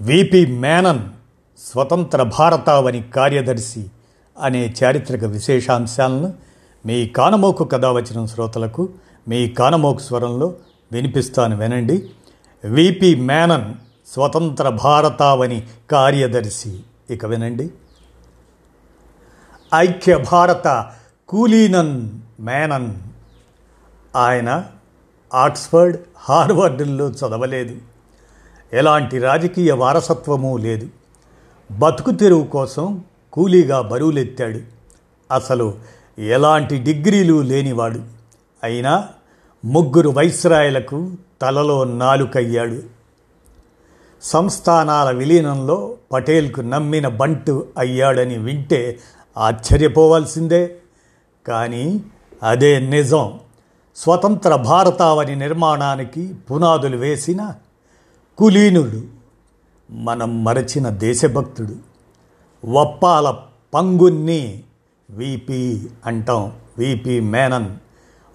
VP Menon స్వతంత్ర భారతావని కార్యదర్శి అనే చారిత్రక విశేషాంశాలను మీ కానమోకు కథ వచ్చిన శ్రోతలకు మీ కానమోకు స్వరంలో వినిపిస్తాను వినండి. విపి మేనన్ స్వతంత్ర భారతావని కార్యదర్శి ఇక వినండి. ఐక్య భారత కూలీనన్ మేనన్. ఆయన ఆక్స్ఫర్డ్ హార్వర్డ్లో చదవలేదు. ఎలాంటి రాజకీయ వారసత్వమూ లేదు. బతుకు తెరువు కోసం కూలీగా బరువులెత్తాడు. అసలు ఎలాంటి డిగ్రీలు లేనివాడు. అయినా ముగ్గురు వైస్రాయలకు తలలో నాలుకయ్యాడు. సంస్థానాల విలీనంలో పటేల్కు నమ్మిన బంటు అయ్యాడని వింటే ఆశ్చర్యపోవాల్సిందే. కానీ అదే నిజం. స్వతంత్ర భారతావని నిర్మాణానికి పునాదులు వేసిన కులీనుడు మనం మరచిన దేశభక్తుడు వప్పాల పంగున్ని విపి అంటాం విపి మేనన్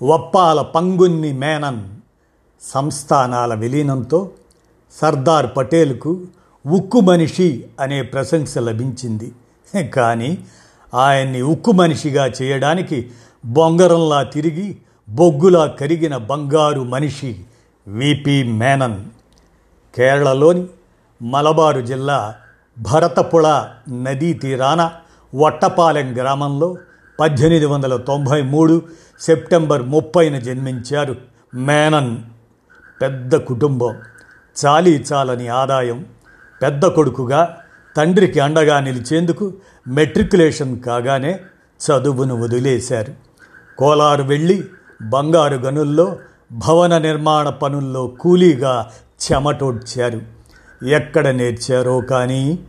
వప్పాల పంగున్ని మేనన్ సంస్థానాల విలీనంతో సర్దార్ పటేల్కు ఉక్కు మనిషి అనే ప్రశంస లభించింది. కానీ ఆయన్ని ఉక్కు మనిషిగా చేయడానికి బొంగరంలా తిరిగి బొగ్గులా కరిగిన బంగారు మనిషి విపి మేనన్ కేరళలోని మలబారు జిల్లా భరతపుళ నదీ తీరాన వట్టపాలెం గ్రామంలో పద్దెనిమిది వందల తొంభై మూడు సెప్టెంబర్ ముప్పైన జన్మించారు మేనన్. పెద్ద కుటుంబం. చాలీ చాలని ఆదాయం. పెద్ద కొడుకుగా తండ్రికి అండగా నిలిచేందుకు మెట్రికులేషన్ కాగానే చదువును వదిలేశారు. కోలారు వెళ్ళి బంగారు గనుల్లో భవన నిర్మాణ పనుల్లో కూలీగా చెమటోడ్చారు. ఎక్కడ నేర్చారో కానీ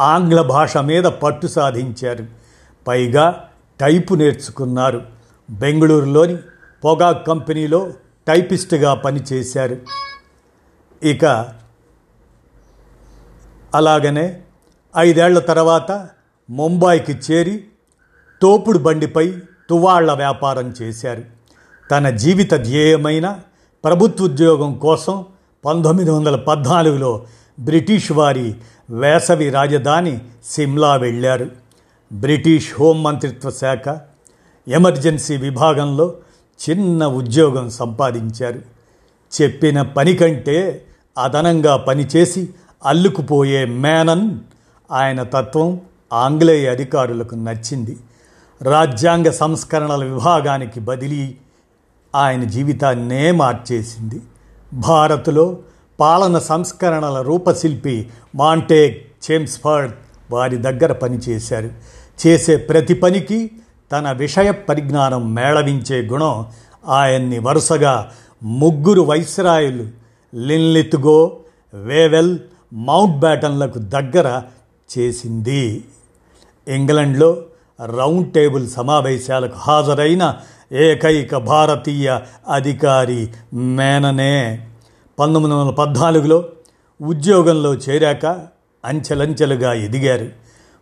ఆంగ్ల భాష మీద పట్టు సాధించారు. పైగా టైపు నేర్చుకున్నారు. బెంగళూరులోని పొగాక్ కంపెనీలో టైపిస్ట్గా పనిచేశారు. ఇక అలాగనే ఐదేళ్ళ తర్వాత ముంబాయికి చేరి తోపుడు బండిపై తువాళ్ళ వ్యాపారం చేశారు. తన జీవిత ధ్యేయమైన ప్రభుత్వోద్యోగం కోసం పంతొమ్మిది వందల పద్నాలుగులో బ్రిటిష్ వారి వేసవి రాజధాని సిమ్లా వెళ్ళారు. బ్రిటిష్ హోం మంత్రిత్వ శాఖ ఎమర్జెన్సీ విభాగంలో చిన్న ఉద్యోగం సంపాదించారు. చెప్పిన పని కంటే అదనంగా పనిచేసి అల్లుకుపోయే మేనన్ ఆయన తత్వం ఆంగ్లేయ అధికారులకు నచ్చింది. రాజ్యాంగ సంస్కరణల విభాగానికి బదిలీ ఆయన జీవితాన్నే మార్చేసింది. భారత్లో పాలన సంస్కరణల రూపశిల్పి మాంటేక్ చేమ్స్ఫర్డ్ వారి దగ్గర పనిచేశారు. చేసే ప్రతి పనికి తన విషయ పరిజ్ఞానం మేళవించే గుణం ఆయన్ని వరుసగా ముగ్గురు వైస్రాయులు లిన్లిత్గో వేవెల్ మౌంట్ బ్యాటన్లకు దగ్గర చేసింది. ఇంగ్లండ్లో రౌండ్ టేబుల్ సమావేశాలకు హాజరైన ఏకైక భారతీయ అధికారి మేననే. పంతొమ్మిది వందల పద్నాలుగులో ఉద్యోగంలో చేరాక అంచెలంచెలుగా ఎదిగారు.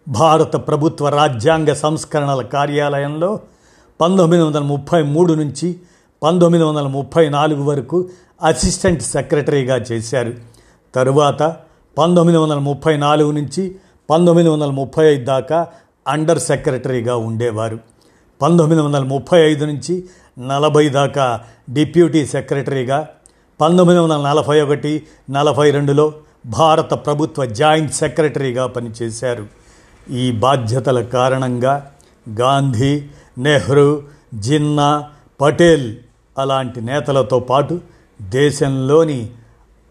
భారత ప్రభుత్వ రాజ్యాంగ సంస్కరణల కార్యాలయంలో పంతొమ్మిది వందల ముప్పై మూడు నుంచి పంతొమ్మిది వందల ముప్పై నాలుగు వరకు అసిస్టెంట్ సెక్రటరీగా చేశారు. తరువాత పంతొమ్మిది వందల ముప్పై నాలుగు నుంచి పంతొమ్మిది వందల ముప్పై ఐదు దాకా అండర్ సెక్రటరీగా ఉండేవారు. పంతొమ్మిది వందల ముప్పై ఐదు నుంచి నలభై దాకా డిప్యూటీ సెక్రటరీగా పంతొమ్మిది వందల నలభై ఒకటి నలభై రెండులో భారత ప్రభుత్వ జాయింట్ సెక్రటరీగా పనిచేశారు. ఈ బాధ్యతల కారణంగా గాంధీ నెహ్రూ జిన్నా పటేల్ అలాంటి నేతలతో పాటు దేశంలోని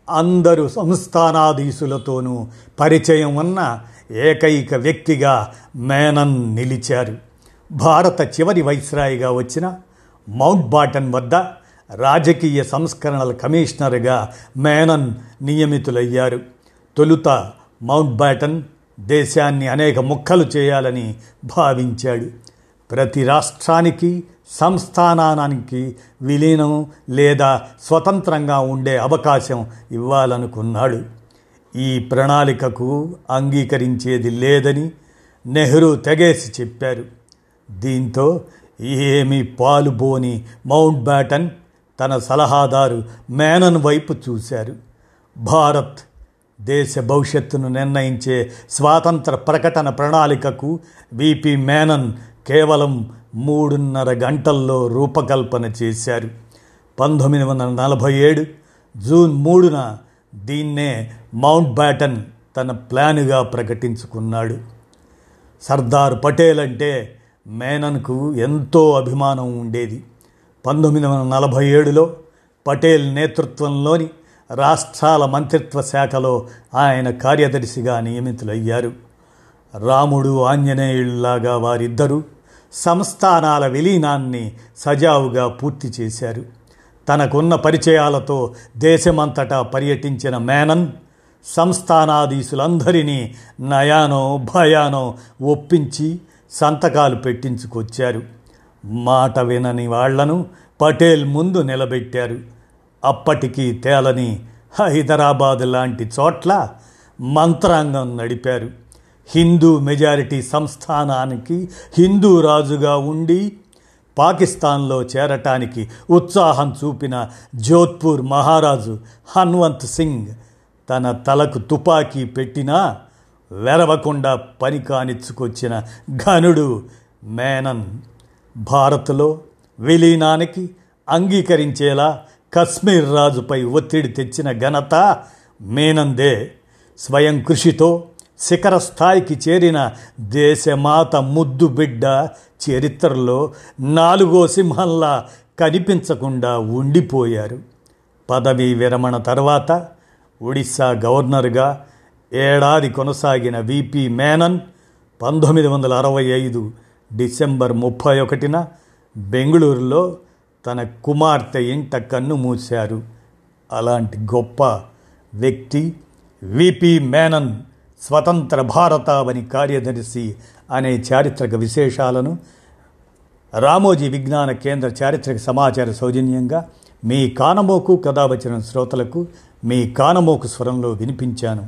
అందరు సంస్థానాధీశులతోనూ పరిచయం ఉన్న ఏకైక వ్యక్తిగా మేనన్ నిలిచారు. భారత చివరి వైస్రాయిగా వచ్చిన మౌంట్ బాటన్ వద్ద రాజకీయ సంస్కరణల కమిషనర్గా మేనన్ నియమితులయ్యారు. తొలుత మౌంట్ బాటన్ దేశాన్ని అనేక ముక్కలు చేయాలని భావించాడు. ప్రతి రాష్ట్రానికి సంస్థానానికి విలీనం లేదా స్వతంత్రంగా ఉండే అవకాశం ఇవ్వాలనుకున్నాడు. ఈ ప్రణాళికకు అంగీకరించేది లేదని నెహ్రూ తెగేసి చెప్పారు. దీంతో ఏమీ పాలుబోని మౌంట్ బ్యాటన్ తన సలహాదారు మేనన్ వైపు చూశారు. భారత్ దేశ భవిష్యత్తును నిర్ణయించే స్వాతంత్ర ప్రకటన ప్రణాళికకు విపి మేనన్ కేవలం మూడున్నర గంటల్లో రూపకల్పన చేశారు. పంతొమ్మిది వందల నలభై ఏడు జూన్ మూడున దీన్నే మౌంట్ బ్యాటన్ తన ప్లానుగా ప్రకటించుకున్నాడు. సర్దార్ పటేల్ అంటే మేనన్కు ఎంతో అభిమానం ఉండేది. పంతొమ్మిది వందల నలభై ఏడులో పటేల్ నేతృత్వంలోని రాష్ట్రాల మంత్రిత్వ శాఖలో ఆయన కార్యదర్శిగా నియమితులయ్యారు. రాముడు ఆంజనేయుల్లాగా వారిద్దరూ సంస్థానాల విలీనాన్ని సజావుగా పూర్తి చేశారు. తనకున్న పరిచయాలతో దేశమంతటా పర్యటించిన మేనన్ సంస్థానాధీశులందరినీ నయానో భయానో ఒప్పించి సంతకాలు పెట్టించుకొచ్చారు. మాట వినని వాళ్ళను పటేల్ ముందు నిలబెట్టారు. అప్పటికీ తేలని హైదరాబాద్ లాంటి చోట్ల మంత్రాంగం నడిపారు. హిందూ మెజారిటీ సంస్థానానికి హిందూ రాజుగా ఉండి పాకిస్తాన్లో చేరటానికి ఉత్సాహం చూపిన జోధ్పూర్ మహారాజు హన్వంత్ సింగ్ తన తలకు తుపాకీ పెట్టినా వెరవకుండా పని కానిచ్చుకొచ్చిన ఘనుడు మేనన్. భారత్లో విలీనానికి అంగీకరించేలా కశ్మీర్ రాజుపై ఒత్తిడి తెచ్చిన ఘనత మేనందే. స్వయం కృషితో శిఖర స్థాయికి చేరిన దేశమాత ముద్దు బిడ్డ చరిత్రలో నాలుగో సింహంలా కనిపించకుండా ఉండిపోయారు. పదవీ విరమణ తర్వాత ఒడిశా గవర్నర్గా ఏడాది కొనసాగిన విపి మేనన్ పంతొమ్మిది వందల అరవై ఐదు డిసెంబర్ ముప్పై ఒకటిన బెంగళూరులో తన కుమార్తె ఇంట కన్ను మూశారు. అలాంటి గొప్ప వ్యక్తి విపి మేనన్ స్వతంత్ర భారతావని కార్యదర్శి అనే చారిత్రక విశేషాలను రామోజీ విజ్ఞాన కేంద్ర చారిత్రక సమాచార సౌజన్యంగా మీ కానమోకు కథావచన శ్రోతలకు మీ కానమోకు స్వరంలో వినిపించాను.